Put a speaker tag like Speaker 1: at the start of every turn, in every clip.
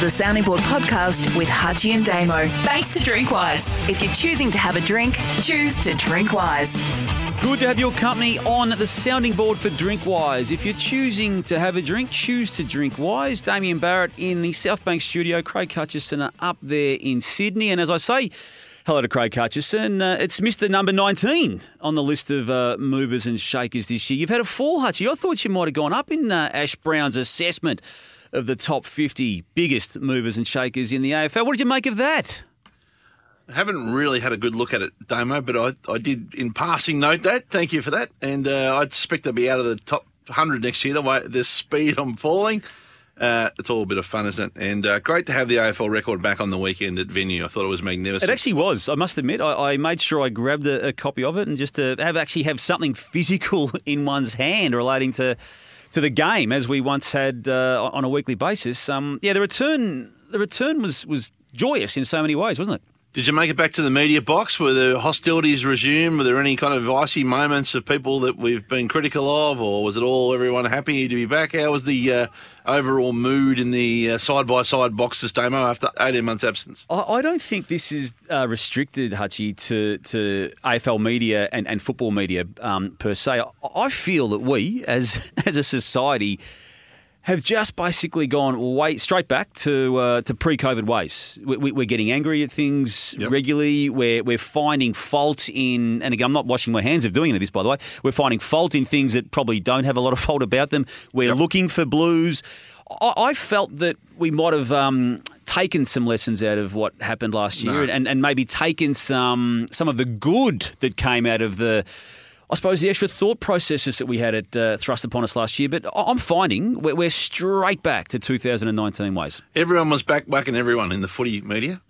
Speaker 1: the Sounding Board podcast with Hutchie and Damo. Thanks to Drinkwise. If you're choosing to have a drink, choose to drink wise.
Speaker 2: Good to have your company on the sounding board for Drinkwise. If you're choosing to have a drink, choose to drink wise. Damian Barrett in the South Bank studio, Craig Hutchison up there in Sydney. And as I say, hello to Craig Hutchison. Uh, it's Mr. Number 19 on the list of uh, movers and shakers this year. You've had a fall, Hutchie. I thought you might have gone up in uh, Ash Browne's assessment of the top 50 biggest movers and shakers in the AFL. What did you make of that?
Speaker 3: I haven't really had a good look at it, Damo, but I, I did in passing note that. Thank you for that. And uh, I expect to be out of the top 100 next year, the way the speed I'm falling. Uh, it's all a bit of fun, isn't it? And uh, great to have the AFL record back on the weekend at venue. I thought it was magnificent.
Speaker 2: It actually was. I must admit, I, I made sure I grabbed a, a, copy of it and just to have actually have something physical in one's hand relating to to the game as we once had uh, on a weekly basis. Um, yeah, the return the return was was joyous in so many ways, wasn't it?
Speaker 3: Did you make it back to the media box? Were the hostilities resumed? Were there any kind of icy moments of people that we've been critical of, or was it all everyone happy to be back? How was the uh, overall mood in the side by side boxes, Damo, after 18 months' absence?
Speaker 2: I, I don't think this is uh, restricted, Hutchie, to, to AFL media and, and football media um, per se. I, I feel that we, as, as a society, have just basically gone way straight back to uh, to pre-COVID ways. We, are getting angry at things yep. regularly. We're we're finding fault in, and again, I'm not washing my hands of doing any of this, by the way. We're finding fault in things that probably don't have a lot of fault about them. We're yep. looking for blues. I, I, felt that we might have. Um, taken some lessons out of what happened last year no. and, and maybe taken some some of the good that came out of the I suppose, the extra thought processes that we had at, uh, thrust upon us last year. But I'm finding we're, we're, straight back to 2019 ways.
Speaker 3: Everyone was back whacking everyone in the footy media.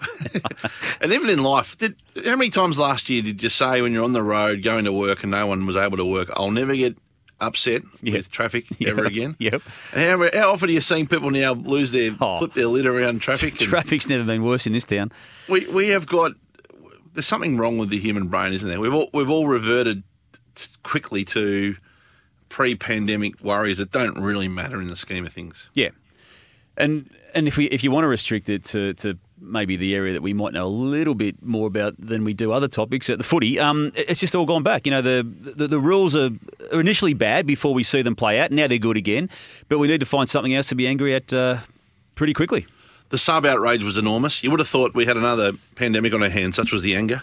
Speaker 3: and even in life, did, how many times last year did you say when you're on the road going to work and no one was able to work, I'll never get upset yep. with traffic yep. ever again.
Speaker 2: Yep.
Speaker 3: And how, how, often are you seeing people now lose their oh. flip their lid around traffic?
Speaker 2: Traffic's never been worse in this town.
Speaker 3: We we have got there's something wrong with the human brain, isn't there? We've all we've all reverted quickly to pre-pandemic worries that don't really matter in the scheme of things.
Speaker 2: Yeah, and and if we if you want to restrict it to, to maybe the area that we might know a little bit more about than we do other topics at the footy, um, it's just all gone back. You know, the, the, the rules are, are initially bad before we see them play out. Now they're good again, but we need to find something else to be angry at uh, pretty quickly.
Speaker 3: The sub outrage was enormous. You would have thought we had another pandemic on our hands. Such was the anger.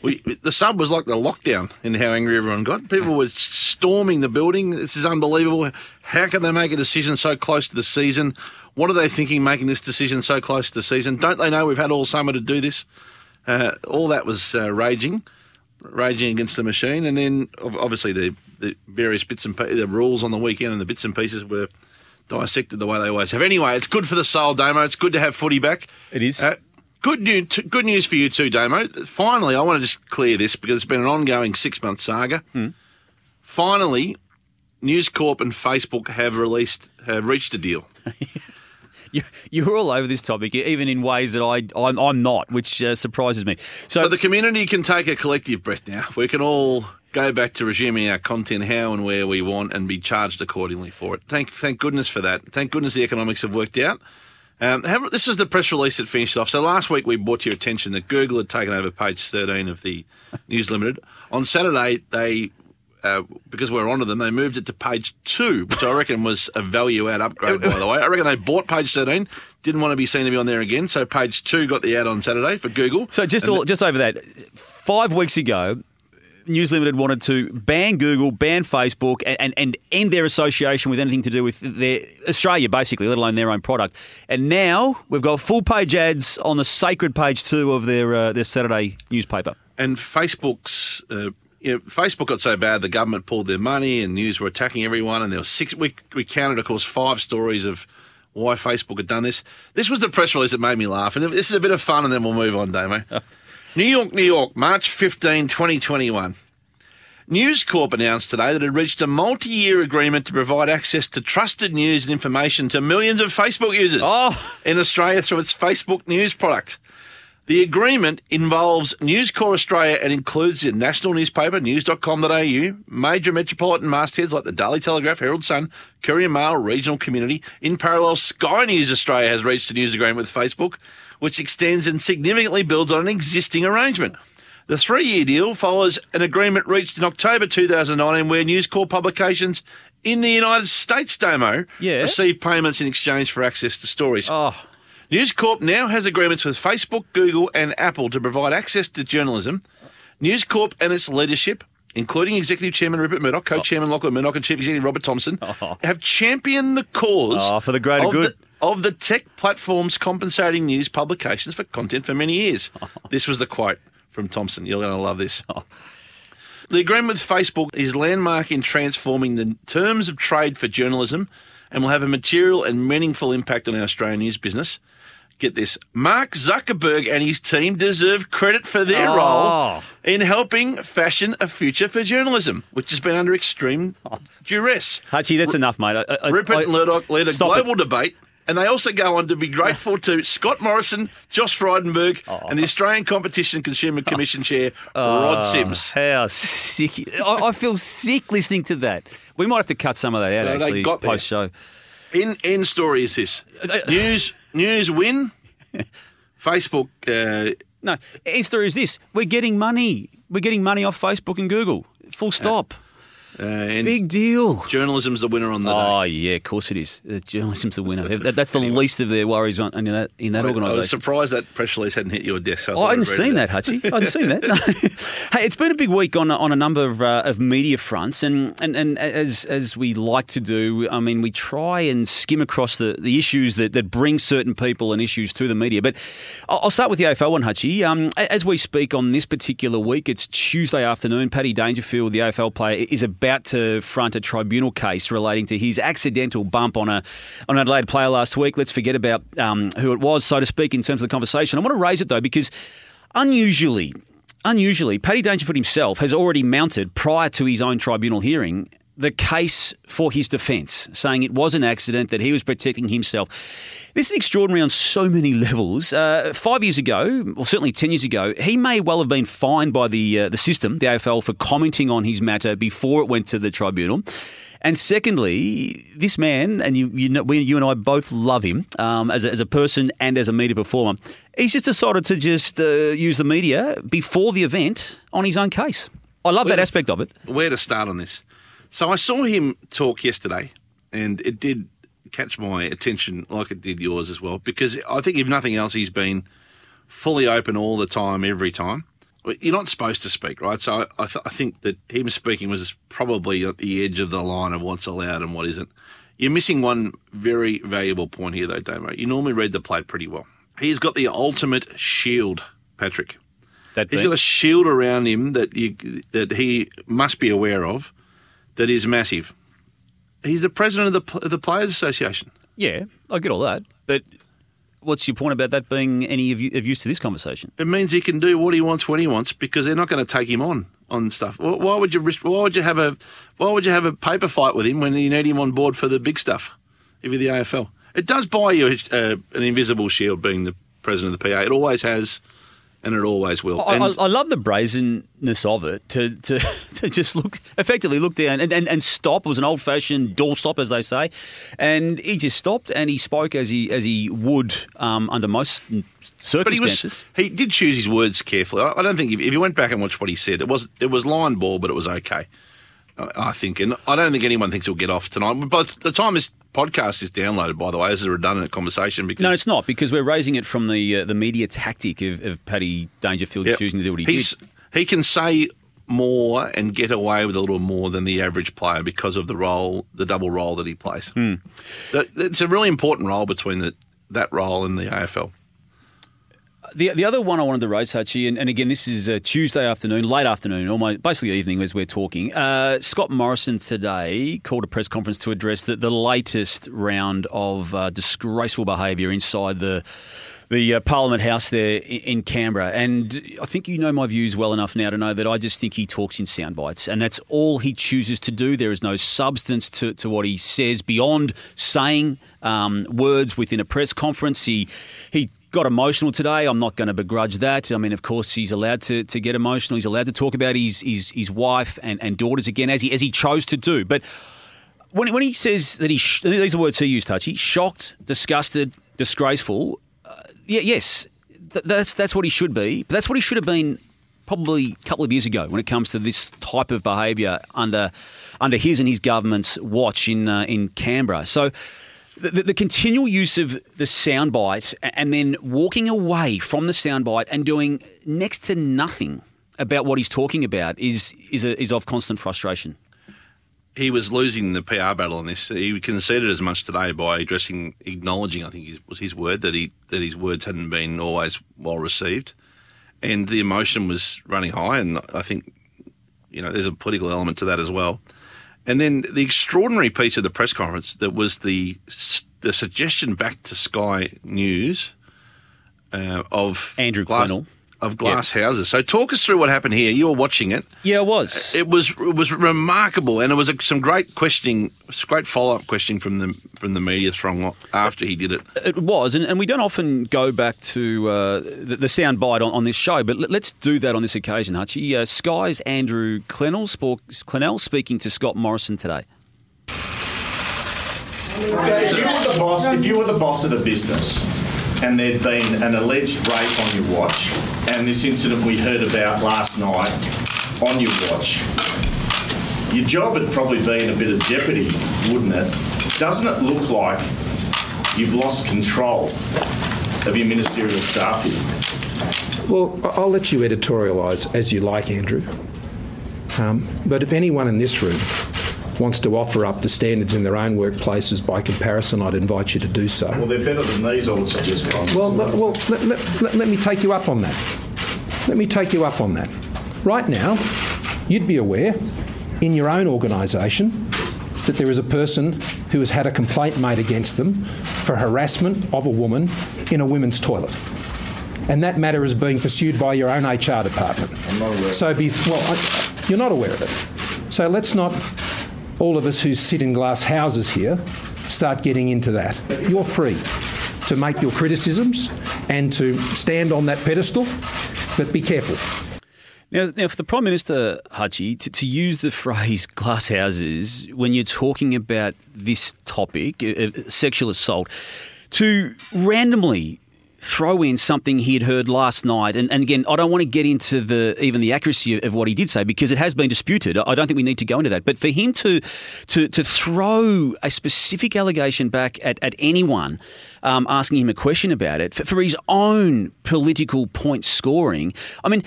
Speaker 3: We, the sub was like the lockdown in how angry everyone got. People were storming the building. This is unbelievable. How can they make a decision so close to the season? What are they thinking making this decision so close to the season? Don't they know we've had all summer to do this? Uh, all that was uh, raging, raging against the machine. And then obviously the, the various bits and pieces, the rules on the weekend and the bits and pieces were dissected the way they always have. Anyway, it's good for the soul, Damo. It's good to have footy back.
Speaker 2: It is. Uh,
Speaker 3: Good news, good news for you too, Damo. Finally, I want to just clear this because it's been an ongoing six month saga.
Speaker 2: Mm.
Speaker 3: Finally, News Corp and Facebook have released have reached a deal.
Speaker 2: you, you're all over this topic, even in ways that I I'm, I'm not, which uh, surprises me.
Speaker 3: So, so the community can take a collective breath now. We can all go back to resuming our content how and where we want and be charged accordingly for it. Thank thank goodness for that. Thank goodness the economics have worked out. Um, have, this was the press release that finished off. So last week we brought to your attention that Google had taken over page 13 of the News Limited. On Saturday, they uh, because we're onto them, they moved it to page two, which I reckon was a value add upgrade, by the way. I reckon they bought page 13, didn't want to be seen to be on there again. So page two got the ad on Saturday for Google.
Speaker 2: So just, all, just over that, five weeks ago, News Limited wanted to ban Google, ban Facebook, and, and, and, end their association with anything to do with their Australia, basically, let alone their own product. And now we've got full page ads on the sacred page two of their uh, their Saturday newspaper.
Speaker 3: And Facebook's. Uh, you know, Facebook got so bad the government pulled their money and news were attacking everyone and there was six we, we counted of course five stories of why Facebook had done this. This was the press release that made me laugh and this is a bit of fun and then we'll move on, Damo. New York, New York, March 15, 2021. News Corp announced today that it had reached a multi year agreement to provide access to trusted news and information to millions of Facebook users
Speaker 2: oh.
Speaker 3: in Australia through its Facebook News product. The agreement involves News Corp Australia and includes the national newspaper, news.com.au, major metropolitan mastheads like the Daily Telegraph, Herald Sun, Courier Mail, Regional Community. In parallel, Sky News Australia has reached a news agreement with Facebook, which extends and significantly builds on an existing arrangement. The three year deal follows an agreement reached in October 2019 where News Corp publications in the United States, Damo,
Speaker 2: Yeah.
Speaker 3: receive payments in exchange for access to stories.
Speaker 2: Oh,
Speaker 3: News Corp now has agreements with Facebook, Google, and Apple to provide access to journalism. News Corp and its leadership, including Executive Chairman Rupert Murdoch, Co-Chairman Lachlan Murdoch, and Chief Executive Robert Thomson, oh. have championed the cause
Speaker 2: Oh, for the greater good.
Speaker 3: The, of the tech platforms compensating news publications for content for many years. This was the quote from Thomson. You're going to love this. The agreement with Facebook is landmark in transforming the terms of trade for journalism and will have a material and meaningful impact on our Australian news business. Get this. Mark Zuckerberg and his team deserve credit for their
Speaker 2: Oh.
Speaker 3: role in helping fashion a future for journalism, which has been under extreme duress.
Speaker 2: Hutchie, that's enough, mate. I, I,
Speaker 3: Rupert
Speaker 2: I-
Speaker 3: Murdoch led a global debate, and they also go on to be grateful to Scott Morrison, Josh Frydenberg, and the Australian Competition and Consumer Commission Chair, Rod Sims.
Speaker 2: How sick! I, I feel sick listening to that. We might have to cut some of that out
Speaker 3: So they
Speaker 2: actually post show.
Speaker 3: In end story is this: news news win. Facebook. Uh,
Speaker 2: No, Insta is this: we're getting money. We're getting money off Facebook and Google. Full stop.
Speaker 3: uh, and
Speaker 2: Big deal.
Speaker 3: journalism's the winner on the day.
Speaker 2: Oh yeah, of course it is. The journalism's the winner. That- that's the least of their worries on, in that in that
Speaker 3: I was
Speaker 2: organisation.
Speaker 3: surprised that press release hadn't hit your desk. So
Speaker 2: Oh, I hadn't seen that, Hutchie. I hadn't seen that. No. hey, it's been a big week on on a number of uh, of media fronts, and, and and as as we like to do, I mean, we try and skim across the, the issues that, that bring certain people and issues to the media. But I'll, I'll start with the AFL one, Hutchie. Um, a- as we speak on this particular week, it's Tuesday afternoon. Paddy Dangerfield, the AFL player, is about to front a tribunal case relating to his accidental bump on a on an Adelaide player last week. Let's forget about um, who it was, so to speak, in terms of the conversation. I want to raise it though because unusually, unusually, Paddy Dangerfield himself has already mounted prior to his own tribunal hearing the case for his defence, saying it was an accident, that he was protecting himself. This is extraordinary on so many levels. Uh, five years ago, or certainly ten years ago, he may well have been fined by the uh, the system, the AFL, for commenting on his matter before it went to the tribunal. And secondly, this man, and you, you, know, we, you and I both love him um, as, a, as a person and as a media performer. He's just decided to just uh, use the media before the event on his own case. I love that
Speaker 3: Well,
Speaker 2: aspect of it.
Speaker 3: where to start on this. So I saw him talk yesterday, and it did catch my attention like it did yours as well, because I think, if nothing else, he's been fully open all the time, every time. You're not supposed to speak, right? So I, th- I think that him speaking was probably at the edge of the line of what's allowed and what isn't. You're missing one very valuable point here, though, Damo. You normally read the plate pretty well. He's got the ultimate shield, Patrick.
Speaker 2: That
Speaker 3: He's
Speaker 2: being-
Speaker 3: got a shield around him that you that he must be aware of, that is massive. He's the president of the of the Players Association.
Speaker 2: yeah, I get all that. But what's your point about that being any of, use to this conversation?
Speaker 3: It means he can do what he wants when he wants because they're not going to take him on on stuff. Why why would you risk? Why would you have a Why would you have a paper fight with him when you need him on board for the big stuff? If you're the AFL, it does buy you uh, an invisible shield being the president of the PA. It always has, and it always will.
Speaker 2: I, I, I love the brazenness of it to, to, to just look effectively look down and, and, and stop. It was an old fashioned door stop, as they say, and he just stopped and he spoke as he as he would um, under most circumstances.
Speaker 3: But he was he did choose his words carefully. I, I don't think if, if you went back and watched what he said, it was it was line ball, but it was okay. I, think, and I don't think anyone thinks he'll get off tonight. But the time this podcast is downloaded, by the way, this is a redundant conversation because
Speaker 2: no, it's not because we're raising it from the uh, the media tactic of, of Paddy Dangerfield
Speaker 3: Yep.
Speaker 2: choosing to do what he
Speaker 3: He's,
Speaker 2: did.
Speaker 3: he can say more and get away with a little more than the average player because of the role, the double role that he plays.
Speaker 2: Hmm.
Speaker 3: It's a really important role between the, that role and the AFL.
Speaker 2: The, the other one I wanted to raise, Hutchie, and, and again, this is Tuesday afternoon, late afternoon, almost basically evening as we're talking. Uh, Scott Morrison today called a press conference to address the, the latest round of uh, disgraceful behaviour inside the the uh, Parliament House there in, in Canberra. And I think you know my views well enough now to know that I just think he talks in sound bites, and that's all he chooses to do. There is no substance to, to what he says beyond saying um, words within a press conference. He he got emotional today. I'm not going to begrudge that. I mean, of course, he's allowed to, to get emotional. He's allowed to talk about his his, his wife and, and daughters again, as he as he chose to do. But when, when he says that he, sh- these are words he used, Hutchie, shocked, disgusted, disgraceful. Uh, yeah, yes, th- that's that's what he should be. But that's what he should have been probably a couple of years ago when it comes to this type of behaviour under under his and his government's watch in uh, in Canberra. So. The, the, continual use of the soundbite and then walking away from the soundbite and doing next to nothing about what he's talking about is is, a, is of constant frustration
Speaker 3: he was losing the PR battle on this. He conceded as much today by addressing, acknowledging, I think was his word, that he that his words hadn't been always well received, and the emotion was running high. And I think, you know, there's a political element to that as well. And then the extraordinary piece of the press conference that was the the suggestion back to Sky News uh, of
Speaker 2: Andrew Glass,
Speaker 3: of glass yep. houses. So talk us through what happened here. You were watching it.
Speaker 2: Yeah, it was.
Speaker 3: It was it was remarkable, and it was a, some great questioning, great follow up questioning from the from the media throng after he did it.
Speaker 2: It was, and, and we don't often go back to uh, the, the sound bite on, on, this show, but let, us do that on this occasion, Hutchie. Uh, Sky's Andrew Clennell, Clennell speaking to Scott Morrison today.
Speaker 4: If you were the boss, if you were the boss of a business and there'd been an alleged rape on your watch, and this incident we heard about last night on your watch, your job had probably been a bit of jeopardy, wouldn't it? Doesn't it look like you've lost control of your ministerial staff here?
Speaker 5: Well, I'll let you editorialise as you like, Andrew. Um, but if anyone in this room wants to offer up the standards in their own workplaces by comparison, I'd invite you to do so.
Speaker 4: Well, they're better than these, I would suggest.
Speaker 5: Well, well let, let, let, let me take you up on that. Let me take you up on that. Right now, you'd be aware in your own organisation that there is a person who has had a complaint made against them for harassment of a woman in a women's toilet. And that matter is being pursued by your own HR department.
Speaker 4: I'm not aware.
Speaker 5: So, be, well, I, you're not aware of it. So let's not all of us who sit in glass houses here start getting into that. You're free to make your criticisms and to stand on that pedestal, but be careful.
Speaker 2: Now, now for the Prime Minister, Hutchie, to, to use the phrase glass houses when you're talking about this topic, uh, sexual assault, to randomly throw in something he had heard last night. And, and again, I don't want to get into the even the accuracy of what he did say because it has been disputed. I don't think we need to go into that. But for him to to, to throw a specific allegation back at, at anyone um, asking him a question about it for, for his own political point scoring, I mean,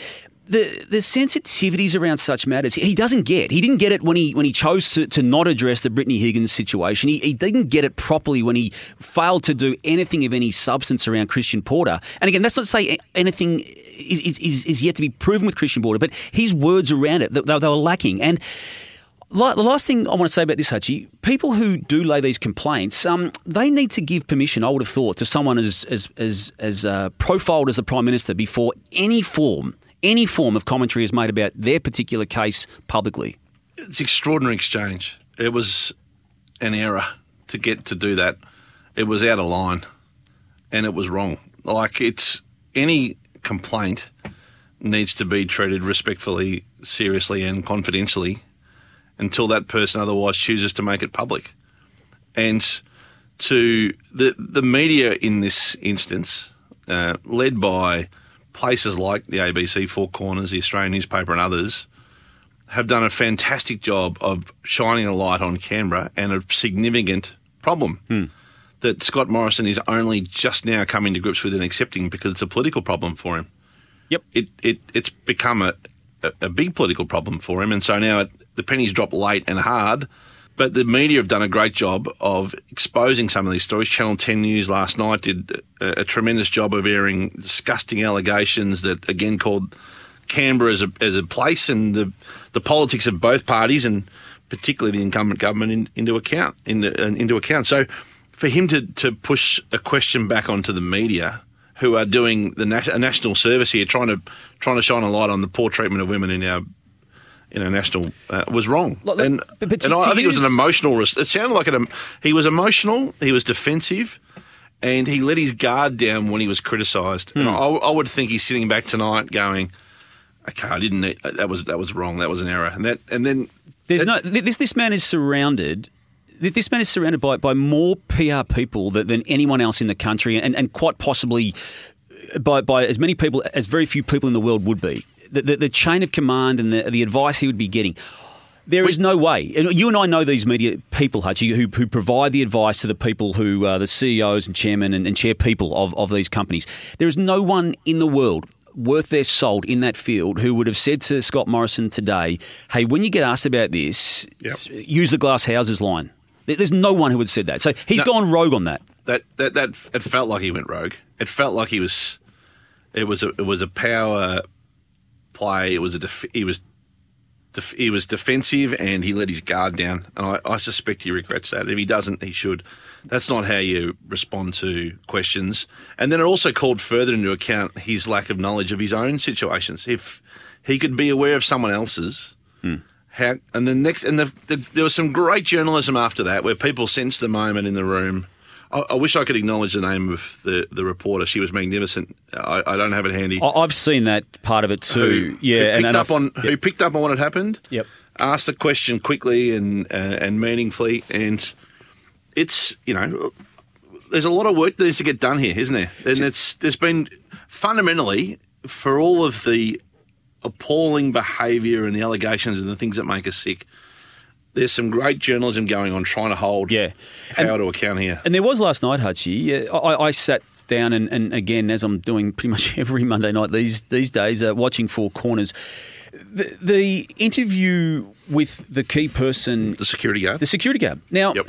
Speaker 2: the the sensitivities around such matters he doesn't get. He didn't get it when he when he chose to, to not address the Brittany Higgins situation. He, he didn't get it properly when he failed to do anything of any substance around Christian Porter. And again, that's not to say anything is, is, is yet to be proven with Christian Porter, but his words around it they, they were lacking. And the last thing I want to say about this, Hutchie, people who do lay these complaints, um, they need to give permission. I would have thought to someone as as as, as uh, profiled as the prime minister before any form any form of commentary is made about their particular case publicly.
Speaker 3: It's extraordinary exchange. It was an error to get to do that. It was out of line and it was wrong. Like it's any complaint needs to be treated respectfully, seriously, and confidentially until that person otherwise chooses to make it public. And to the the media in this instance, uh, led by places like the ABC Four Corners, the Australian newspaper, and others have done a fantastic job of shining a light on Canberra and a significant problem hmm. that Scott Morrison is only just now coming to grips with and accepting because it's a political problem for him.
Speaker 2: Yep.
Speaker 3: It, it it's become a, a, a big political problem for him, and so now it, the pennies drop late and hard but the media have done a great job of exposing some of these stories. Channel 10 News last night did a, a tremendous job of airing disgusting allegations that, again, called Canberra as a, as a place and the, the politics of both parties and particularly the incumbent government in, into account. In, uh, into account. So for him to, to push a question back onto the media who are doing the a national service here, trying to trying to shine a light on the poor treatment of women in our international uh, was wrong. and, but, but and I, I, think use... it was an emotional. Risk. It sounded like an, he was emotional. He was defensive, and he let his guard down when he was criticised. And I, I would think he's sitting back tonight going, "Okay, I didn't. Need, that was that was wrong. That was an error." And that and then
Speaker 2: There's no this. This man is surrounded. This man is surrounded by, by more PR people than, than anyone else in the country, and, and quite possibly by, by as many people as very few people in the world would be. The, the, the chain of command and the, the advice he would be getting. There is no way, and you and I know these media people, Hutchie, who, who provide the advice to the people who are the CEOs and chairmen and, and chair people of, of these companies. There is no one in the world worth their salt in that field who would have said to Scott Morrison today, hey, when you get asked about this,
Speaker 3: Yep.
Speaker 2: use the glass houses line. There's no one who would have said that. So he's
Speaker 3: No.
Speaker 2: gone rogue on that.
Speaker 3: that that that it felt like he went rogue. It felt like he was. It was a it was a power play. It was a def, he was. Def, he was defensive and he let his guard down, and I, I suspect he regrets that. If he doesn't, he should. That's not how you respond to questions. And then it also called further into account his lack of knowledge of his own situations. If he could be aware of someone else's, hmm. how and the next and the, the, there was some great journalism after that where people sensed the moment in the room. I, I wish I could acknowledge the name of the, the reporter. She was magnificent. I, I don't have it handy.
Speaker 2: I- I've seen that part of it too. yeah,
Speaker 3: who picked up
Speaker 2: I've-
Speaker 3: on who picked up on what had happened.
Speaker 2: Yep.
Speaker 3: Asked the question quickly and uh, and meaningfully, and it's you know there's a lot of work that needs to get done here, isn't there? And it's there's been fundamentally for all of the appalling behaviour and the allegations and the things that make us sick. There's some great journalism going on trying to hold
Speaker 2: Yeah.
Speaker 3: power to account here.
Speaker 2: And there was last night, Hutchie. I, I sat down and, and again, as I'm doing pretty much every Monday night these these days, uh, watching Four Corners. The, the interview with the key person,
Speaker 3: The security guard.
Speaker 2: the security guard. Now,
Speaker 3: Yep.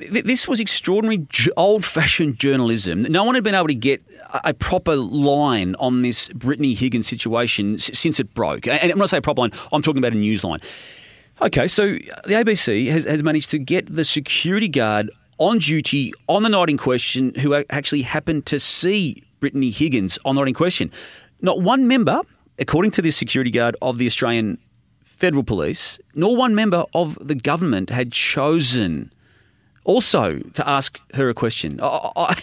Speaker 2: th- this was extraordinary, old fashioned journalism. No one had been able to get a, proper line on this Brittany Higgins situation s- since it broke. And when I say a proper line, I'm talking about a news line. Okay, so the ABC has, has managed to get the security guard on duty on the night in question who actually happened to see Brittany Higgins on the night in question. Not one member, according to this security guard of the Australian Federal Police, nor one member of the government had chosen also to ask her a question. I, I,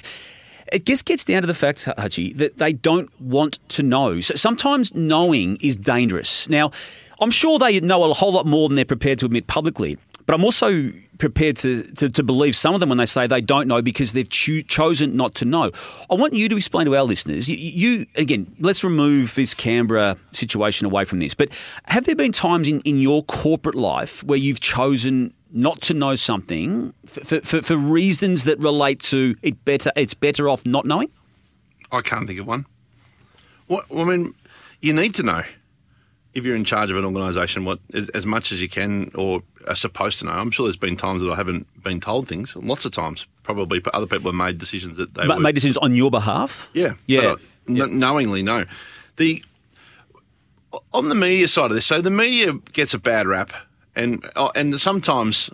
Speaker 2: it just gets down to the fact, Hutchie, that they don't want to know. So sometimes knowing is dangerous. Now, I'm sure they know a whole lot more than they're prepared to admit publicly, but I'm also prepared to, to, to believe some of them when they say they don't know because they've choo- chosen not to know. I want you to explain to our listeners, you, you, again, let's remove this Canberra situation away from this, but have there been times in, in your corporate life where you've chosen not to know something for, for, for reasons that relate to it better it's better off not knowing?
Speaker 3: I can't think of one. What I mean, you need to know if you're in charge of an organisation what as, much as you can or are supposed to know. I'm sure there's been times that I haven't been told things. Lots of times, probably. But other people have made decisions that they were,
Speaker 2: made decisions on your behalf?
Speaker 3: yeah,
Speaker 2: Yeah.
Speaker 3: but I- kn- knowingly no. The on the media side of this, so the media gets a bad rap, and uh, and sometimes,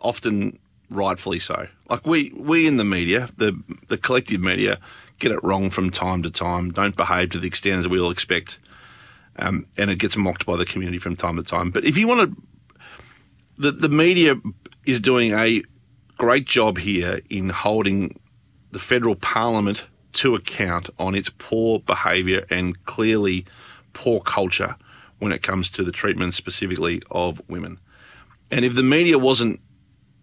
Speaker 3: often rightfully so. Like we we in the media, the the collective media, get it wrong from time to time. Don't behave to the extent that we all expect, um, and it gets mocked by the community from time to time. But if you want to, the the media is doing a great job here in holding the federal parliament to account on its poor behaviour and clearly poor culture when it comes to the treatment specifically of women. And if the media wasn't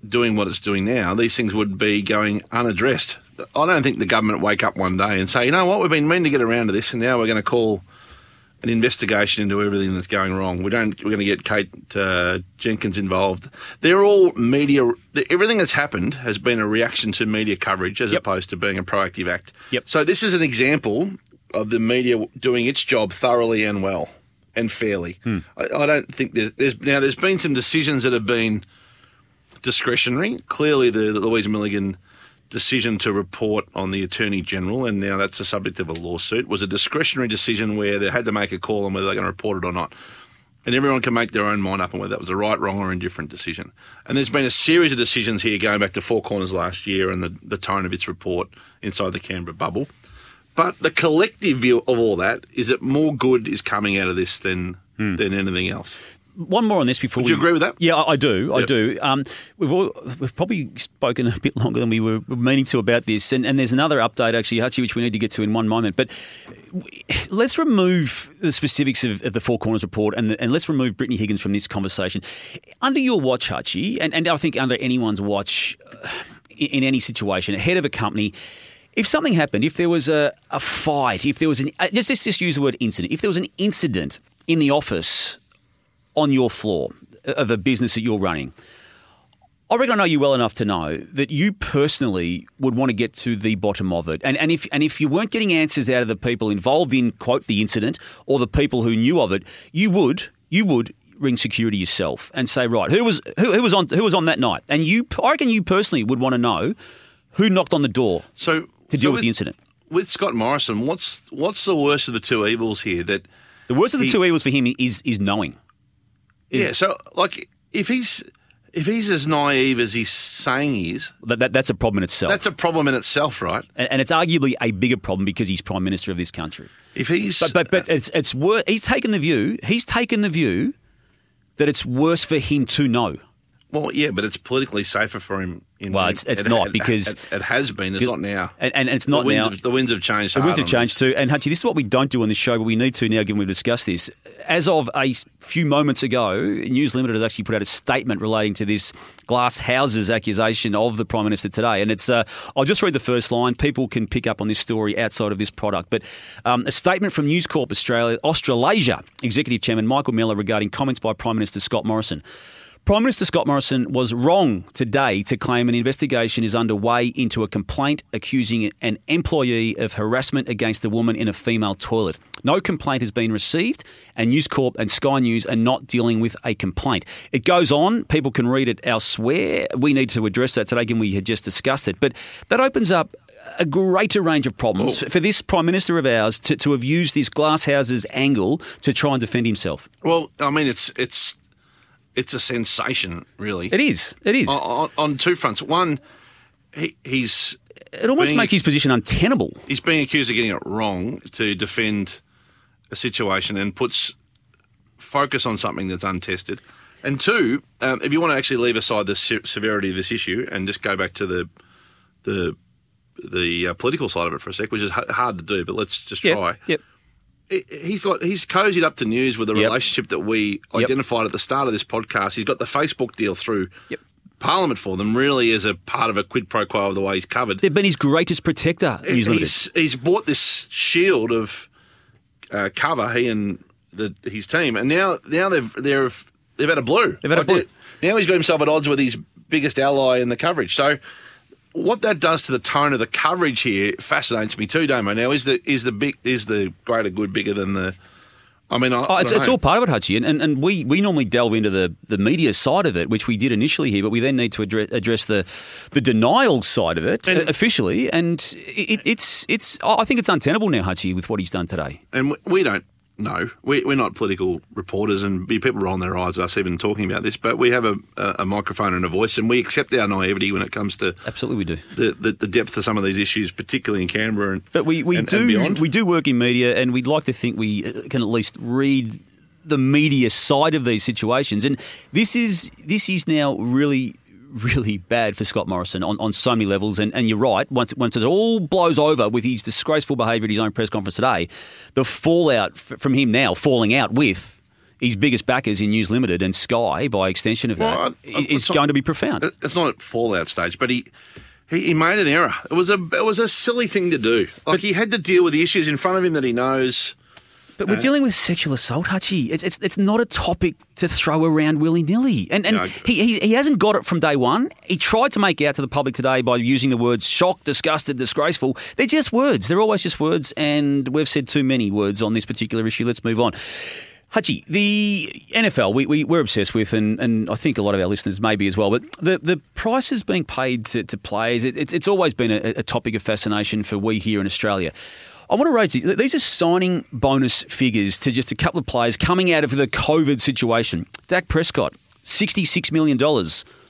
Speaker 3: doing what it's doing now, these things would be going unaddressed. I don't think the government wake up one day and say, you know what, we've been meaning to get around to this, and now we're going to call an investigation into everything that's going wrong. We don't. We're going to get Kate uh, Jenkins involved. They're all media. Everything that's happened has been a reaction to media coverage as
Speaker 2: Yep.
Speaker 3: opposed to being a proactive act.
Speaker 2: Yep.
Speaker 3: So this is an example of the media doing its job thoroughly and well and fairly.
Speaker 2: Hmm.
Speaker 3: I, I don't think there's, there's now there's been some decisions that have been discretionary. Clearly, the, the Louise Milligan decision to report on the Attorney General, and now that's the subject of a lawsuit, was a discretionary decision where they had to make a call on whether they're going to report it or not. And everyone can make their own mind up on whether that was a right, wrong, or indifferent decision. And there's been a series of decisions here going back to Four Corners last year and the, the tone of its report inside the Canberra bubble. But the collective view of all that is that more good is coming out of this than than anything else.
Speaker 2: one more on this before.
Speaker 3: Would you
Speaker 2: we-
Speaker 3: agree with that?
Speaker 2: Yeah, I I do. I do. Um, we've all, we've probably spoken a bit longer than we were meaning to about this, and, and there's another update actually, Hutchie, which we need to get to in one moment. But w- let's remove the specifics of, of the Four Corners report, and, and let's remove Brittany Higgins from this conversation. Under your watch, Hutchie, and, and I think under anyone's watch, uh, in, in any situation, head of a company. If something happened, if there was a, a fight, if there was an, uh, let's let's just use the word incident, if there was an incident in the office on your floor of a business that you're running, I reckon I know you well enough to know that you personally would want to get to the bottom of it. And, and, if, and if you weren't getting answers out of the people involved in, quote, the incident or the people who knew of it, you would, you would ring security yourself and say, right, who was, who, who was, on, who was on that night? And you, I reckon you personally would want to know who knocked on the door
Speaker 3: So
Speaker 2: to deal
Speaker 3: so
Speaker 2: with the incident.
Speaker 3: with Scott Morrison, what's what's the worst of the two evils here? That
Speaker 2: The worst of the
Speaker 3: He-
Speaker 2: two evils for him is, is knowing. Is-
Speaker 3: yeah, so like if he's if he's as naive as he's saying he is,
Speaker 2: That, that, that's a problem in itself.
Speaker 3: that's a problem in itself, right?
Speaker 2: and, and it's arguably a bigger problem because he's prime minister of this country.
Speaker 3: If he's
Speaker 2: But but but uh, it's it's wor- He's taken the view. He's taken the view that it's worse for him to know.
Speaker 3: Well, yeah, but it's politically safer for him. In,
Speaker 2: Well, it's- it's
Speaker 3: it-
Speaker 2: not
Speaker 3: it-
Speaker 2: because-
Speaker 3: it, it has been. It's not now.
Speaker 2: And, and it's not
Speaker 3: the winds
Speaker 2: now.
Speaker 3: Have, the winds have changed.
Speaker 2: the winds have changed too. And Hutchie, this is what we don't do on this show, but we need to now, given we've discussed this. As of a few moments ago, News Limited has actually put out a statement relating to this glass houses accusation of the Prime Minister today. And it's, uh, I'll just read the first line. People can pick up on this story outside of this product. But um, a statement from News Corp Australia, Australasia Executive Chairman Michael Miller regarding comments by Prime Minister Scott Morrison. Prime Minister Scott Morrison was wrong today to claim an investigation is underway into a complaint accusing an employee of harassment against a woman in a female toilet. No complaint has been received, and News Corp and Sky News are not dealing with a complaint. It goes on. People can read it elsewhere. We need to address that today, given we had just discussed it. But that opens up a greater range of problems oh. for this Prime Minister of ours to, to have used this glass houses angle to try and defend himself.
Speaker 3: Well, I mean, it's it's it's a sensation, really.
Speaker 2: It is. It is.
Speaker 3: on, on two fronts. One, he, he's
Speaker 2: It almost
Speaker 3: being-
Speaker 2: makes his position untenable.
Speaker 3: he's being accused of getting it wrong to defend a situation and puts focus on something that's untested. And two, um, if you want to actually leave aside the se- severity of this issue and just go back to the the the uh, political side of it for a sec, which is h- hard to do, but let's just try.
Speaker 2: Yep.
Speaker 3: He- He's got he's cozied up to news with a
Speaker 2: Yep.
Speaker 3: relationship that we
Speaker 2: Yep.
Speaker 3: identified at the start of this podcast. He's got the Facebook deal through
Speaker 2: Yep.
Speaker 3: Parliament for them, really, as a part of a quid pro quo of the way he's covered.
Speaker 2: They've been his greatest protector, Limited.
Speaker 3: He's, he's bought this shield of uh, cover, he and the, his team, and now now they've they've they've had a blue.
Speaker 2: They've had a blue.
Speaker 3: Now he's got himself at odds with his biggest ally in the coverage. So what that does to the tone of the coverage here fascinates me too, Damo. Now is the is the big is the greater good bigger than the? I mean, I,
Speaker 2: Oh,
Speaker 3: I
Speaker 2: it's,
Speaker 3: don't
Speaker 2: it's all part of it, Hutchie, and, and, and we, we normally delve into the, the media side of it, which we did initially here, but we then need to address, address the the denial side of it uh,
Speaker 3: And-
Speaker 2: officially, and it, it's it's I think it's untenable now, Hutchie, with what he's done today.
Speaker 3: and we don't know. We, we're not political reporters, and be people rolling their eyes at us even talking about this. But we have a, a, microphone and a voice, and we accept our naivety when it comes to
Speaker 2: Absolutely, we do.
Speaker 3: the, the, the depth of some of these issues, particularly in Canberra and
Speaker 2: But we, we
Speaker 3: and,
Speaker 2: do
Speaker 3: and beyond.
Speaker 2: we do work in media, and we'd like to think we uh, can at least read the media side of these situations. And this is this is now really really bad for Scott Morrison on, on so many levels. And, and you're right. Once once it all blows over with his disgraceful behaviour at his own press conference today, the fallout f- from him now falling out with. His biggest backers in News Limited and Sky, by extension of
Speaker 3: Well,
Speaker 2: that,
Speaker 3: I-
Speaker 2: is
Speaker 3: not-
Speaker 2: going to be profound.
Speaker 3: it's not at fallout stage, but he, he he made an error. It was a it was a silly thing to do. Like he had to deal with the issues in front of him that he knows.
Speaker 2: But we're uh, dealing with sexual assault, Hutchie. It's, it's, it's not a topic to throw around willy nilly. And, and
Speaker 3: No,
Speaker 2: he, he, he hasn't got it from day one. He tried to make out to the public today by using the words shocked, disgusted, disgraceful. They're just words. They're always just words. And we've said too many words on this particular issue. Let's move on. Hutchie, the NFL, we, we, we're obsessed with, and, and I think a lot of our listeners may be as well, but the, the prices being paid to, to players, it, it's, it's always been a, a topic of fascination for we here in Australia. I want to raise these. These are signing bonus figures to just a couple of players coming out of the COVID situation. Dak Prescott, $66 million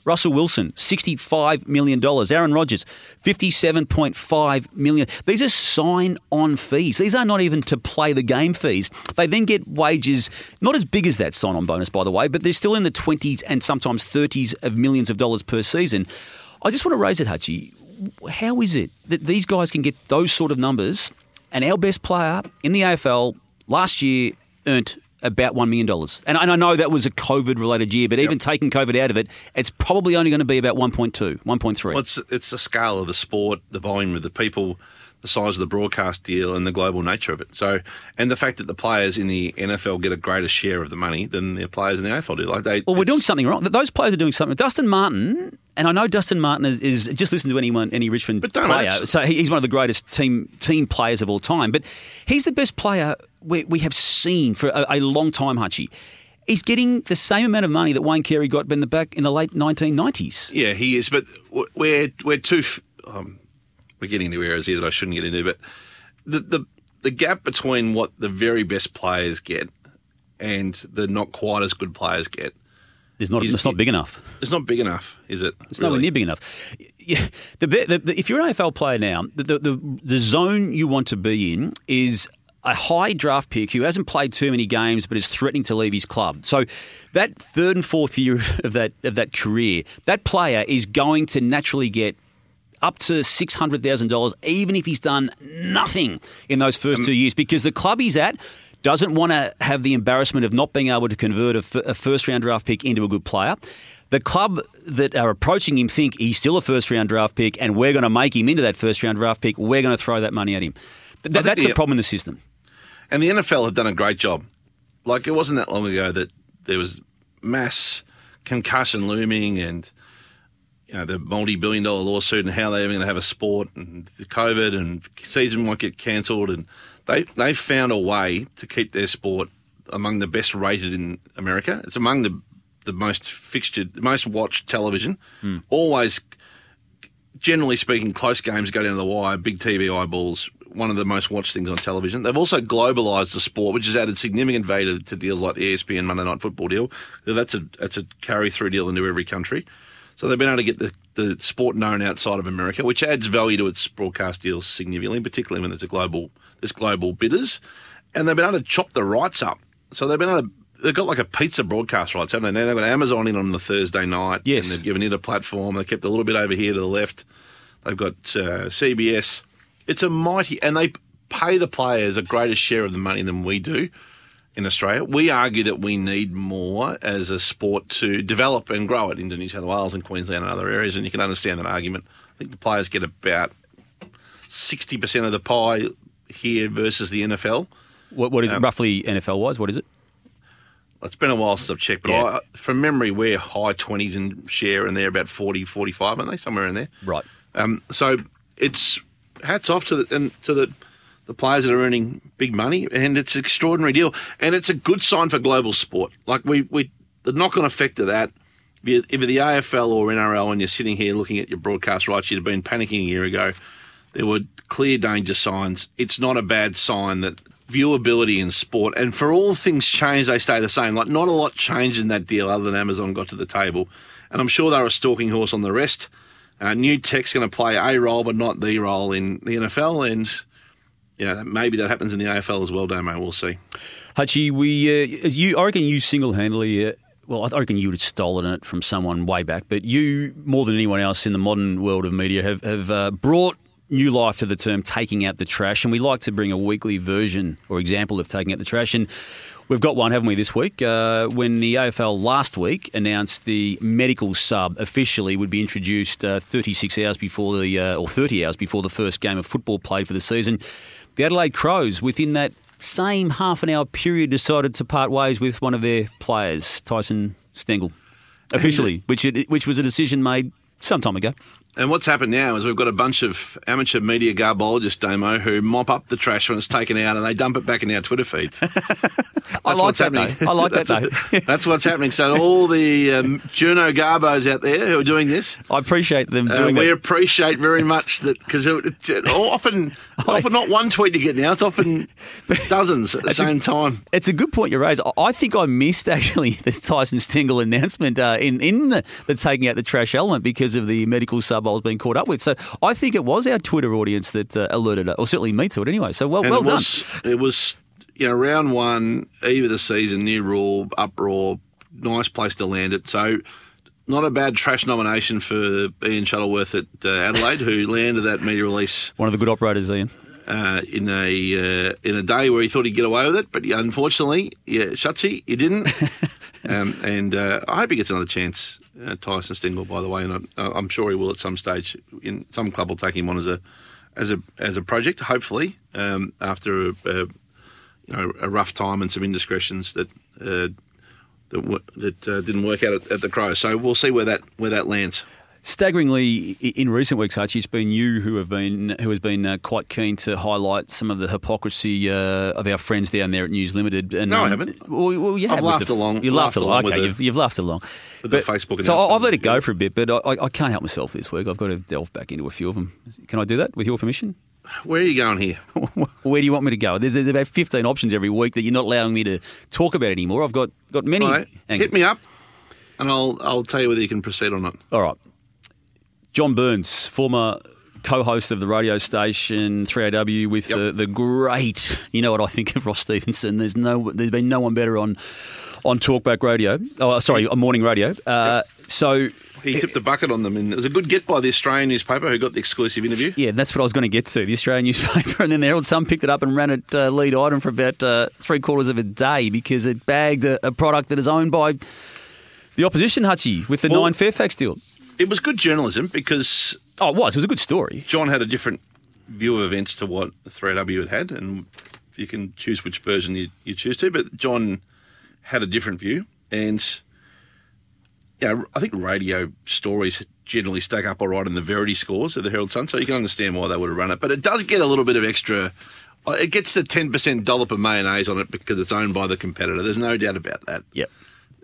Speaker 2: Russell Wilson, $65 million. Aaron Rodgers, 57.5 million. These are sign on fees. These are not even to play the game fees. They then get wages, not as big as that sign on bonus, by the way, but they're still in the 20s and sometimes 30s of millions of dollars per season. I just want to raise it, Hutchie. How is it that these guys can get those sort of numbers and our best player in the AFL last year earned about $1 million. And, and I know that was a COVID related year, but even taking COVID out of it, it's probably only going to be about 1.2, 1.3.
Speaker 3: Well, it's, it's the scale of the sport, the volume of the people, the size of the broadcast deal, and the global nature of it. So, and the fact that the players in the NFL get a greater share of the money than the players in the AFL do. Like they,
Speaker 2: well, we're doing something wrong. Those players are doing something. Dustin Martin, and I know Dustin Martin is, is just listen to anyone, any Richmond player.
Speaker 3: abs-
Speaker 2: So he's one of the greatest team team players of all time. But he's the best player we, we have seen for a, a long time, Hutchie. He's getting the same amount of money that Wayne Carey got in the back in the late 1990s.
Speaker 3: Yeah, he is. But we're we're too. Um, we're getting into areas here that I shouldn't get into. But the the the gap between what the very best players get and the not quite as good players get
Speaker 2: It's not,
Speaker 3: He's-
Speaker 2: it's not big enough.
Speaker 3: It's not big enough, is it?
Speaker 2: It's nowhere near big enough. Yeah, the, the, the, if you're an AFL player now, the, the, the, the zone you want to be in is a high draft pick who hasn't played too many games but is threatening to leave his club. So that third and fourth year of that of that career, that player is going to naturally get up to six hundred thousand dollars, even if he's done nothing in those first um, two years, because the club he's at doesn't want to have the embarrassment of not being able to convert a, f- a first round draft pick into a good player. The club that are approaching him think he's still a first round draft pick, and we're going to make him into that first round draft pick. We're going to throw that money at him. Th- that's the
Speaker 3: the-
Speaker 2: problem in the system.
Speaker 3: And the NFL have done a great job. Like it wasn't that long ago that there was mass concussion looming and you know the multi-billion dollar lawsuit and how they're even going to have a sport and the COVID and season might get cancelled and they they found a way to keep their sport among the best rated in America. It's among the the most fixtured, most watched television. Hmm. Always generally speaking, close games go down to the wire, big TV eyeballs, one of the most watched things on television. They've also globalised the sport, which has added significant value to, to deals like the ESPN Monday Night Football deal. That's a that's a carry through deal into every country. So they've been able to get the, the sport known outside of America, which adds value to its broadcast deals significantly, particularly when there's a global there's global bidders. And they've been able to chop the rights up. So they've been able to they've got like a pizza broadcast rights, haven't they? Now they've got Amazon in on the Thursday night.
Speaker 2: Yes.
Speaker 3: And they've given it a platform. They kept a little bit over here to the left. They've got uh, CBS. It's a mighty, and they pay the players a greater share of the money than we do in Australia. We argue that we need more as a sport to develop and grow it into New South Wales and Queensland and other areas, and you can understand that argument. I think the players get about 60% of the pie here versus the NFL.
Speaker 2: What, what is it roughly NFL wise? What is it?
Speaker 3: It's been a while since I've checked, but
Speaker 2: Yeah.
Speaker 3: I, from memory, we're high 20s in share, and they're about 40, 45, aren't they? Somewhere in there.
Speaker 2: Right.
Speaker 3: Um, so it's hats off to the and to the the players that are earning big money, and it's an extraordinary deal, and it's a good sign for global sport. Like we we the knock on effect of that. If you're the AFL or NRL and you're sitting here looking at your broadcast rights, you'd have been panicking a year ago. There were clear danger signs. It's not a bad sign that viewability in sport, and for all things change, they stay the same. Like not a lot changed in that deal other than Amazon got to the table, and I'm sure they're a stalking horse on the rest. Uh, new tech's going to play a role, but not the role in the NFL, and yeah, maybe that happens in the AFL as well, Damo. We'll see.
Speaker 2: Hutchie, we, uh, you, I reckon you single handedly, uh, well, I reckon you would have stolen it from someone way back, but you, more than anyone else in the modern world of media, have, have uh, brought new life to the term taking out the trash. And we like to bring a weekly version or example of taking out the trash. And we've got one, haven't we, this week? Uh, when the AFL last week announced the medical sub officially would be introduced uh, 36 hours before the, uh, or 30 hours before the first game of football played for the season. The Adelaide Crows, within that same half an hour period, decided to part ways with one of their players, Tyson Stengle, officially, which it, which was a decision made some time ago.
Speaker 3: And what's happened now is we've got a bunch of amateur media garbologists, Damo, who mop up the trash when it's taken out and they dump it back in our Twitter feeds. That's
Speaker 2: I like
Speaker 3: what's
Speaker 2: that.
Speaker 3: happening.
Speaker 2: Though. I like that.
Speaker 3: That's,
Speaker 2: though.
Speaker 3: that's what's happening. So all the um, Juno Garbos out there who are doing this,
Speaker 2: I appreciate them
Speaker 3: uh,
Speaker 2: doing
Speaker 3: we
Speaker 2: that.
Speaker 3: appreciate very much that because it, it, it- often, often not one tweet you get now, it's often dozens at the
Speaker 2: That's a-
Speaker 3: same time.
Speaker 2: It's a good point you raise. I- I think I missed actually the Tyson Stengle announcement uh, in in the, the taking out the trash element because of the medical sub I was being caught up with. So I think it was our Twitter audience that uh, alerted, or certainly me to it anyway. So well,
Speaker 3: And
Speaker 2: well
Speaker 3: it
Speaker 2: done.
Speaker 3: was, It was, you know, round one, eve of the season, new rule, uproar, nice place to land it. So, not a bad trash nomination for Ian Shuttleworth at uh, Adelaide, who landed that media release
Speaker 2: One of the good operators, Ian.
Speaker 3: uh, in a uh, in a day where he thought he'd get away with it, but unfortunately, yeah, Shutsy, he didn't. um, and uh, I hope he gets another chance, uh, Tyson Stengle, by the way, and I, I'm sure he will at some stage. In some club will take him on as a as a as a project, hopefully, um, after a, a you know a rough time and some indiscretions that. Uh, that, w- that uh, didn't work out at, at the Crows, so we'll see where that where that lands.
Speaker 2: Staggeringly, in recent weeks, Archie, it's been you who have been who has been uh, quite keen to highlight some of the hypocrisy uh, of our friends down there at News Limited. And,
Speaker 3: No, I
Speaker 2: um,
Speaker 3: haven't.
Speaker 2: Well, well you
Speaker 3: I've laughed
Speaker 2: the-
Speaker 3: along-
Speaker 2: You laughed,
Speaker 3: laughed
Speaker 2: along. Okay,
Speaker 3: the-
Speaker 2: you've, you've laughed along.
Speaker 3: with the Facebook
Speaker 2: So I've let it go for a bit, but I, I can't help myself this week. I've got to delve back into a few of them. Can I do that with your permission?
Speaker 3: Where are you going here?
Speaker 2: Where do you want me to go? There's, there's about 15 options every week that you're not allowing me to talk about anymore. I've got, got many.
Speaker 3: Right, hit me up, and I'll I'll tell you whether you can proceed or not.
Speaker 2: All right. John Burns, former co-host of the radio station 3AW with
Speaker 3: Yep.
Speaker 2: the, the great, you know what I think of Ross Stevenson. There's no, there's been no one better on on Talkback Radio. Oh, sorry, on morning radio. Uh, So
Speaker 3: He tipped the bucket on them, and it was a good get by the Australian newspaper who got the exclusive interview.
Speaker 2: Yeah, that's what I was going to get to. The Australian newspaper, and then the Herald Sun picked it up and ran it uh, lead item for about uh, three quarters of a day because it bagged a, a product that is owned by the opposition, Hutchie, with the
Speaker 3: Well-
Speaker 2: Nine Fairfax deal.
Speaker 3: It was good journalism because
Speaker 2: Oh, it was. It was a good story.
Speaker 3: John had a different view of events to what 3W had had, and you can choose which version you, you choose to, but John had a different view. And yeah, I think radio stories generally stack up all right in the Verity scores of the Herald Sun, so you can understand why they would have run it. But it does get a little bit of extra. uh, It gets the 10% dollop of mayonnaise on it because it's owned by the competitor. There's no doubt about that.
Speaker 2: Yep.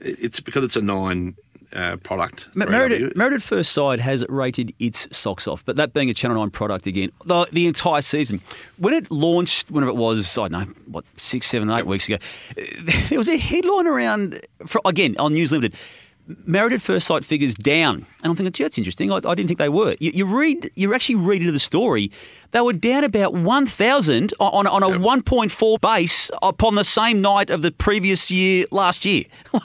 Speaker 3: It- It's because it's a nine uh, product.
Speaker 2: Ma-
Speaker 3: 3AW.
Speaker 2: Married, at, Married at First Sight has rated its socks off, but that being a Channel 9 product again, the, the entire season. When it launched, whenever it was, I don't know, what, six, seven, eight weeks ago, there was a headline around, for, again, on News Limited, Married at First Sight figures down. And I'm thinking, gee, that's interesting. I, I didn't think they were. You, you read, you actually read into the story, they were down about 1,000 on, on a 1.4 base upon the same night of the previous year, last year.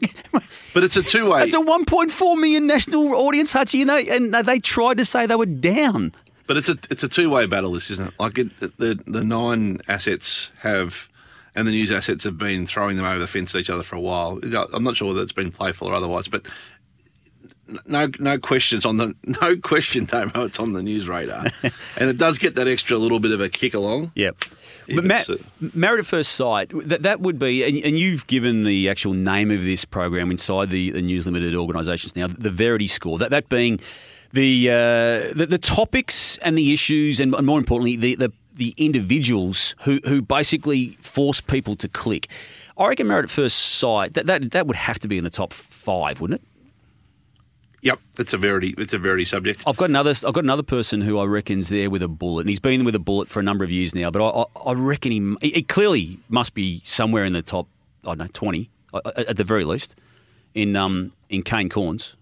Speaker 3: But it's a two way.
Speaker 2: It's a 1.4 million national audience, Hutchie, you know, and they tried to say they were down.
Speaker 3: But it's a it's a two way battle. This isn't it? Like it, the the nine assets have, and the news assets have been throwing them over the fence at each other for a while. I'm not sure whether it's been playful or otherwise, but no no questions on the no question, Damo. It's on the news radar, and it does get that extra little bit of a kick along.
Speaker 2: Yep. But Ma-
Speaker 3: it's, uh,
Speaker 2: Married at First Sight, that, that would be, and, and you've given the actual name of this program inside the, the News Limited organisations now, the Verity Score, that, that being the, uh, the the topics and the issues, and more importantly, the, the, the individuals who, who basically force people to click. I reckon Married at First Sight, that, that, that would have to be in the top five, wouldn't it?
Speaker 3: Yep, it's a very it's a very subject.
Speaker 2: I've got another. I've got another person who I reckon's there with a bullet, and he's been with a bullet for a number of years now. But I, I, I reckon he, he, clearly must be somewhere in the top. I don't know, twenty uh, at at the very least, in um in Kane Cornes.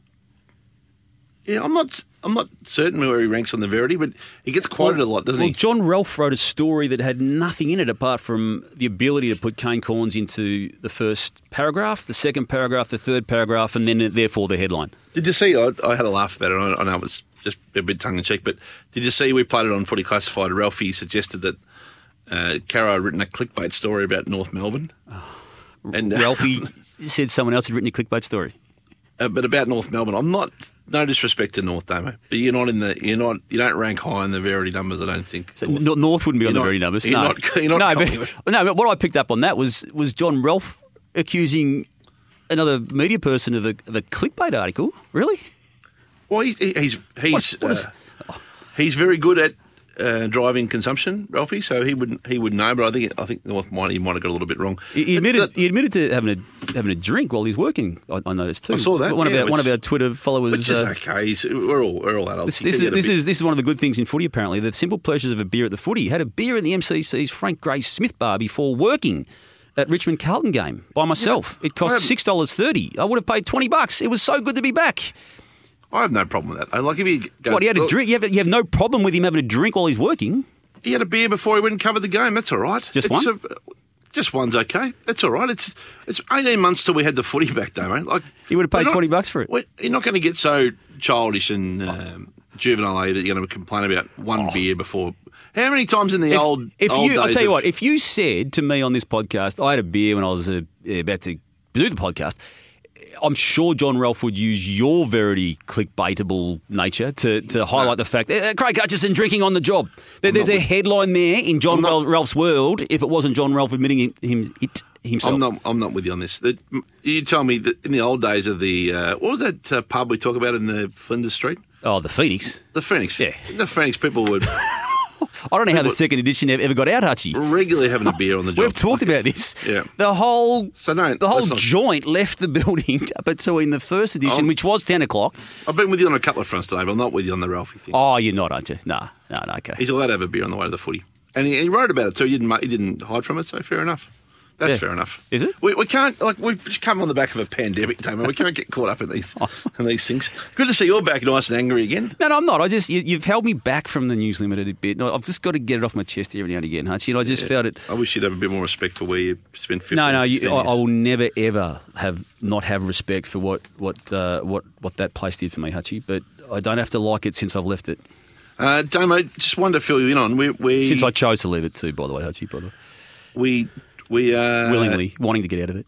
Speaker 3: Yeah, I'm not I'm not certain where he ranks on the Verity, but he gets quoted a lot, doesn't
Speaker 2: well,
Speaker 3: he?
Speaker 2: John Ralph wrote a story that had nothing in it apart from the ability to put Kane Cornes into the first paragraph, the second paragraph, the third paragraph, and then therefore the headline.
Speaker 3: Did you see? I, I had a laugh about it. I, I know it was just a bit tongue in cheek, but did you see we played it on Footy Classified? Ralphie suggested that uh, Caro had written a clickbait story about North Melbourne, and uh,
Speaker 2: Ralphie said someone else had written a clickbait story.
Speaker 3: Uh, but about North Melbourne. I'm not. No disrespect to North Damo, but you're not in the. You're not. You don't rank high in the Verity numbers. I don't think.
Speaker 2: So North, North wouldn't be on the
Speaker 3: not-
Speaker 2: very numbers.
Speaker 3: you're
Speaker 2: no,
Speaker 3: not- you're not
Speaker 2: no, but, no. But what I picked up on that was was John Ralph accusing another media person of a, of a clickbait article. Really?
Speaker 3: Well, he, he- he's he's
Speaker 2: what is-
Speaker 3: uh, he's very good at uh, driving consumption, Ralphie. So he would he would know. But I think I think North might he might have got a little bit wrong.
Speaker 2: He, he
Speaker 3: But
Speaker 2: admitted
Speaker 3: that-
Speaker 2: he admitted to having a having a drink while he's working. I, I noticed too.
Speaker 3: I saw that,
Speaker 2: One of
Speaker 3: yeah,
Speaker 2: our one of our Twitter followers.
Speaker 3: which is
Speaker 2: uh,
Speaker 3: okay. He's, we're all we're all adults.
Speaker 2: This, this, is, this is this is one of the good things in footy. Apparently, the simple pleasures of a beer at the footy. Had a beer in the MCC's Frank Grey Smith bar before working at Richmond Carlton game by myself. it cost six dollars thirty. I would have paid twenty bucks. It was so good to be back.
Speaker 3: I have no problem with that. I like if he goes,
Speaker 2: What he had a drink. You have, you have no problem with him having a drink while he's working.
Speaker 3: He had a beer before he went and covered the game. That's all right.
Speaker 2: Just
Speaker 3: It's
Speaker 2: one?
Speaker 3: A, just one's okay. That's all right. It's it's eighteen months till we had the footy back, though, mate. Like
Speaker 2: You would have paid
Speaker 3: not-
Speaker 2: 20 bucks for it.
Speaker 3: You're not going to get so childish and um, juvenile eh, that you're going to complain about one beer before. How many times in the
Speaker 2: If,
Speaker 3: old
Speaker 2: if
Speaker 3: old
Speaker 2: you, I'll tell you
Speaker 3: of-
Speaker 2: what. If you said to me on this podcast, I had a beer when I was uh, about to do the podcast. I'm sure John Ralph would use your very clickbaitable nature to, to highlight the fact that uh, Craig Hutchison drinking on the job. There, there's a
Speaker 3: with-
Speaker 2: headline there in John
Speaker 3: not-
Speaker 2: Ralph's world if it wasn't John Ralph admitting him, him it himself.
Speaker 3: I'm not. I'm not with you on this. You tell me that in the old days of the uh, what was that uh, pub we talk about in the Flinders Street?
Speaker 2: oh, the Phoenix.
Speaker 3: The Phoenix.
Speaker 2: Yeah.
Speaker 3: The Phoenix people would
Speaker 2: I don't know how the second edition ever got out, Hutchie.
Speaker 3: regularly having a beer on the job.
Speaker 2: We've talked about this.
Speaker 3: Yeah.
Speaker 2: The whole
Speaker 3: So no,
Speaker 2: the whole joint left the building between the first edition,
Speaker 3: Oh.
Speaker 2: which was ten o'clock.
Speaker 3: I've been with you on a couple of fronts today, but I'm not with you on the Ralphie thing.
Speaker 2: Oh, you're not, aren't you? No, no, no. Okay.
Speaker 3: He's allowed to have a beer on the way to the footy, and he, he wrote about it too. He didn't. He didn't hide from it, so fair enough. That's
Speaker 2: Yeah.
Speaker 3: fair enough.
Speaker 2: Is it?
Speaker 3: We, we can't like we've just come on the back of a pandemic, Damon. We can't get caught up in these
Speaker 2: Oh.
Speaker 3: in these things. Good to see you're back nice and angry again.
Speaker 2: No, no, I'm not. I just you, you've held me back from the news limited a bit. No, I've just got to get it off my chest every now and again, Hutchie. And I just felt it.
Speaker 3: I wish you'd have a bit more respect for where you spent 15
Speaker 2: No, no, you, I, I will never ever have not have respect for what what uh, what what that place did for me, Hutchie. But I don't have to like it since I've left it.
Speaker 3: Uh, Damo, just wanted to fill you in on we we
Speaker 2: Since I chose to leave it too, by the way, Hutchie, by the way.
Speaker 3: we we uh,
Speaker 2: willingly wanting to get out of it.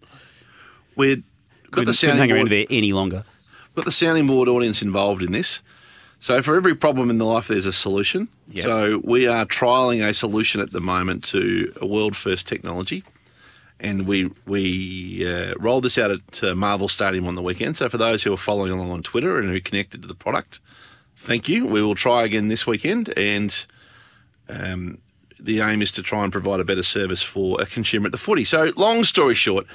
Speaker 3: we got
Speaker 2: Couldn't,
Speaker 3: the
Speaker 2: couldn't hang around
Speaker 3: board.
Speaker 2: there any longer.
Speaker 3: got the sounding board audience involved in this. So for every problem in the life, there's a solution.
Speaker 2: Yep.
Speaker 3: So we are trialing a solution at the moment to a world first technology, and we we uh, rolled this out at uh, Marvel Stadium on the weekend. So for those who are following along on Twitter and who are connected to the product, thank you. We will try again this weekend, and um, the aim is to try and provide a better service for a consumer at the footy. So long story short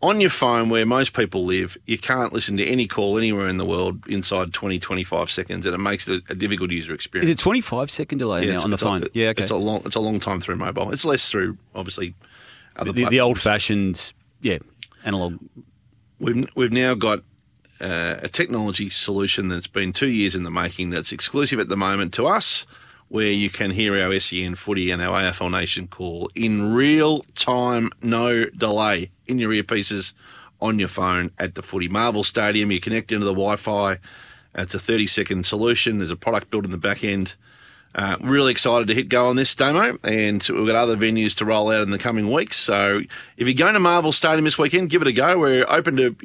Speaker 3: on your phone where most people live, you can't listen to any call anywhere in the world inside 20, 25 seconds, and it makes it a difficult user experience.
Speaker 2: Is it 25 second delay now
Speaker 3: it's-
Speaker 2: on the
Speaker 3: it's a-
Speaker 2: phone? yeah, okay.
Speaker 3: It's a long, it's a long time through mobile. It's less through obviously other
Speaker 2: the, the old fashioned, yeah, analog.
Speaker 3: We've we've now got uh, a technology solution that's been two years in the making. That's exclusive at the moment to us, where you can hear our SEN footy and our AFL Nation call in real time, no delay, in your earpieces, on your phone at the footy. Marvel Stadium, you connect into the Wi-Fi. It's a 30 second solution. There's a product built in the back end. Uh, really excited to hit go on this demo, and we've got other venues to roll out in the coming weeks. So if you're going to Marvel Stadium this weekend, give it a go. We're open to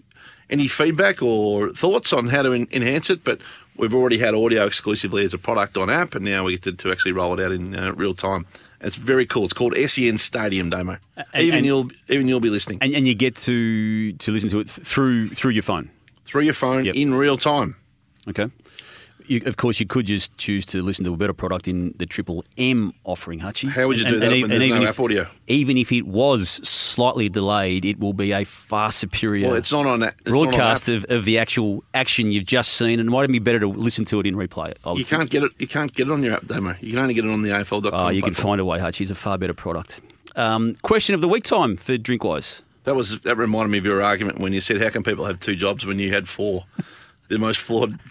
Speaker 3: any feedback or thoughts on how to en- enhance it, but we've already had audio exclusively as a product on app, and now we get to, to actually roll it out in uh, real time. It's very cool. It's called SEN Stadium Demo. even
Speaker 2: and-
Speaker 3: you'll even you'll be listening
Speaker 2: And, and you get to to listen to it through through your phone.
Speaker 3: through your phone
Speaker 2: Yep.
Speaker 3: in real time.
Speaker 2: Okay. You, of course, you could just choose to listen to a better product in the Triple M offering, Hutchie.
Speaker 3: How would you do that when there's no
Speaker 2: if,
Speaker 3: audio?
Speaker 2: Even if it was slightly delayed, it will be a far superior
Speaker 3: Well, it's not on it's not on
Speaker 2: broadcast of, of the actual action you've just seen, and it might be better to listen to it in replay.
Speaker 3: You can't get it. You can't get it on your app demo. You can only get it on the AFL.com.
Speaker 2: Oh, you can find a way, Hutchie. It's a far better product. Um, question of the week time for Drinkwise.
Speaker 3: That was that reminded me of your argument when you said, "How can people have two jobs when you had four? The most flawed.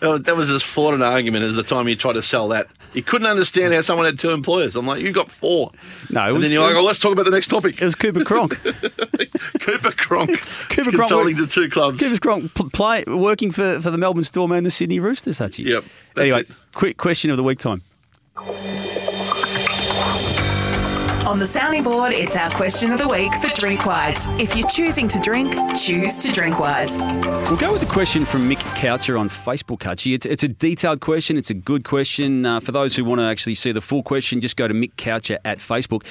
Speaker 3: that, was, that was as flawed an argument as the time you tried to sell that. You couldn't understand how someone had two employers. I'm like, you got four.
Speaker 2: No, it
Speaker 3: and
Speaker 2: was-
Speaker 3: then you're like, oh, let's talk about the next topic.
Speaker 2: It was Cooper Cronk.
Speaker 3: Cooper Cronk.
Speaker 2: Cooper Cronk
Speaker 3: consulting to two clubs.
Speaker 2: Cooper Cronk pl- play, working for, for the Melbourne Storm and the Sydney Roosters, Hutchie.
Speaker 3: Yep, that's
Speaker 2: Anyway,
Speaker 3: it.
Speaker 2: quick question of the week time.
Speaker 1: On the sounding board, it's our question of the week for Drinkwise. If you're choosing to drink, choose to Drinkwise.
Speaker 2: We'll go with the question from Mick Coucher on Facebook, Hutchie. It's, it's a detailed question. It's a good question. Uh, for those who want to actually see the full question, just go to Mick Coucher at Facebook.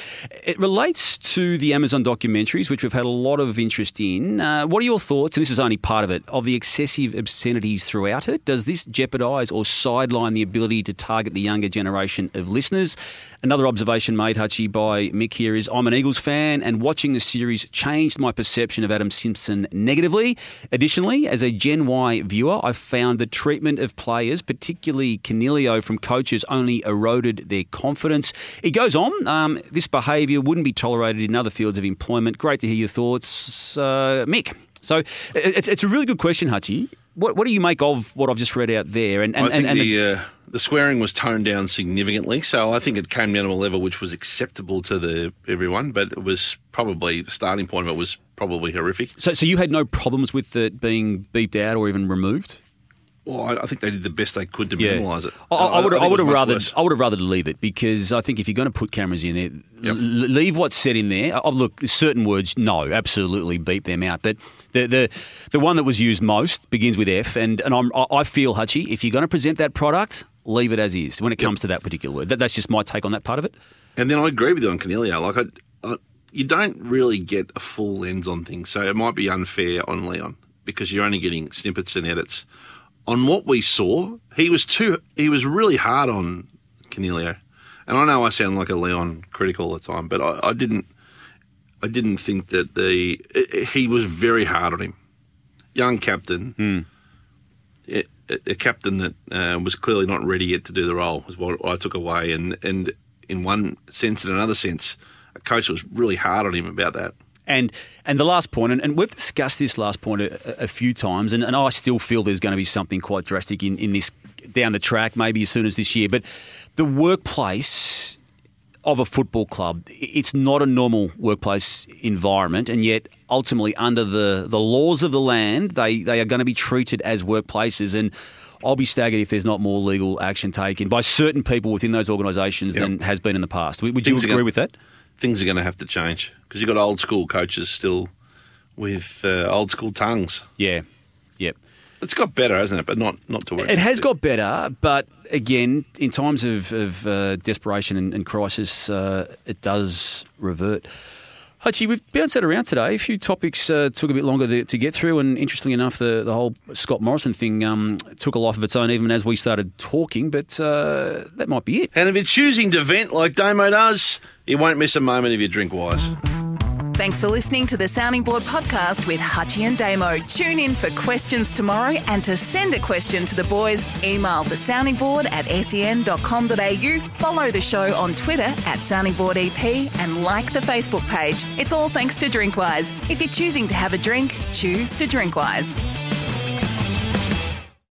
Speaker 2: It relates to the Amazon documentaries, which we've had a lot of interest in. Uh, what are your thoughts, and this is only part of it, of the excessive obscenities throughout it? Does this jeopardise or sideline the ability to target the younger generation of listeners? Another observation made, Hutchie, by Mick here is I'm an Eagles fan, and watching the series changed my perception of Adam Simpson negatively. Additionally, as a Gen Y viewer, I found the treatment of players, particularly Coniglio from coaches, only eroded their confidence. It goes on. Um, this behaviour wouldn't be tolerated in other fields of employment. Great to hear your thoughts, uh, Mick. So it's, it's a really good question, Hutchie. What, what do you make of what I've just read out there?
Speaker 3: And, and I think and, and the, the, uh, the swearing was toned down significantly, so I think it came down to a level which was acceptable to the everyone, but it was probably the starting point of it was probably horrific.
Speaker 2: So, so you had no problems with it being beeped out or even removed?
Speaker 3: Well, I, think they did the best they could to yeah. minimise it.
Speaker 2: I, I, uh, would, I, I would have rather, worse. I would have rather leave it because I think if you're going to put cameras in there, yep. l- leave what's said in there. Oh, look, certain words, no, absolutely beep them out. But the the the one that was used most begins with F, and and I'm, I feel Hutchie, if you're going to present that product, leave it as is when it comes yep. to that particular word. That, that's just my take on that part of it.
Speaker 3: And then I agree with you on Coniglio. Like I, you don't really get a full lens on things, so it might be unfair on Leon because you're only getting snippets and edits on what we saw, he was too. He was really hard on Coniglio, and I know I sound like a Leon critic all the time, but I, I didn't. I didn't think that the he was very hard on him. Young captain,
Speaker 2: mm.
Speaker 3: a, a, captain that uh, was clearly not ready yet to do the role was what I took away, and and in one sense, in another sense, a coach was really hard on him about that.
Speaker 2: And and the last point, and, and we've discussed this last point a, a few times, and, and, I still feel there's going to be something quite drastic in, in this down the track, maybe as soon as this year. But the workplace of a football club, it's not a normal workplace environment, and yet ultimately under the, the laws of the land, they, they are going to be treated as workplaces. And I'll be staggered if there's not more legal action taken by certain people within those organisations yep. than has been in the past. Would, you agree with that?
Speaker 3: Things are going to have to change because you've got old school coaches still with uh, old school tongues.
Speaker 2: Yeah, yep.
Speaker 3: It's got better, hasn't it? But not not to worry.
Speaker 2: It has got better, but again, in times of, of uh, desperation and, and crisis, uh, it does revert. Hutchie, we've bounced that around today. A few topics uh, took a bit longer to, to, get through, and interestingly enough, the, the whole Scott Morrison thing um, took a life of its own even as we started talking, but uh, that might be it.
Speaker 3: And if you're choosing to vent like Damo does, you won't miss a moment if you drink wise.
Speaker 1: Thanks for listening to the Sounding Board podcast with Hutchie and Damo. Tune in for questions tomorrow and to send a question to the boys, email the sounding board at sen.com.au, follow the show on Twitter at soundingboardep and like the Facebook page. It's all thanks to Drinkwise. If you're choosing to have a drink, choose to Drinkwise.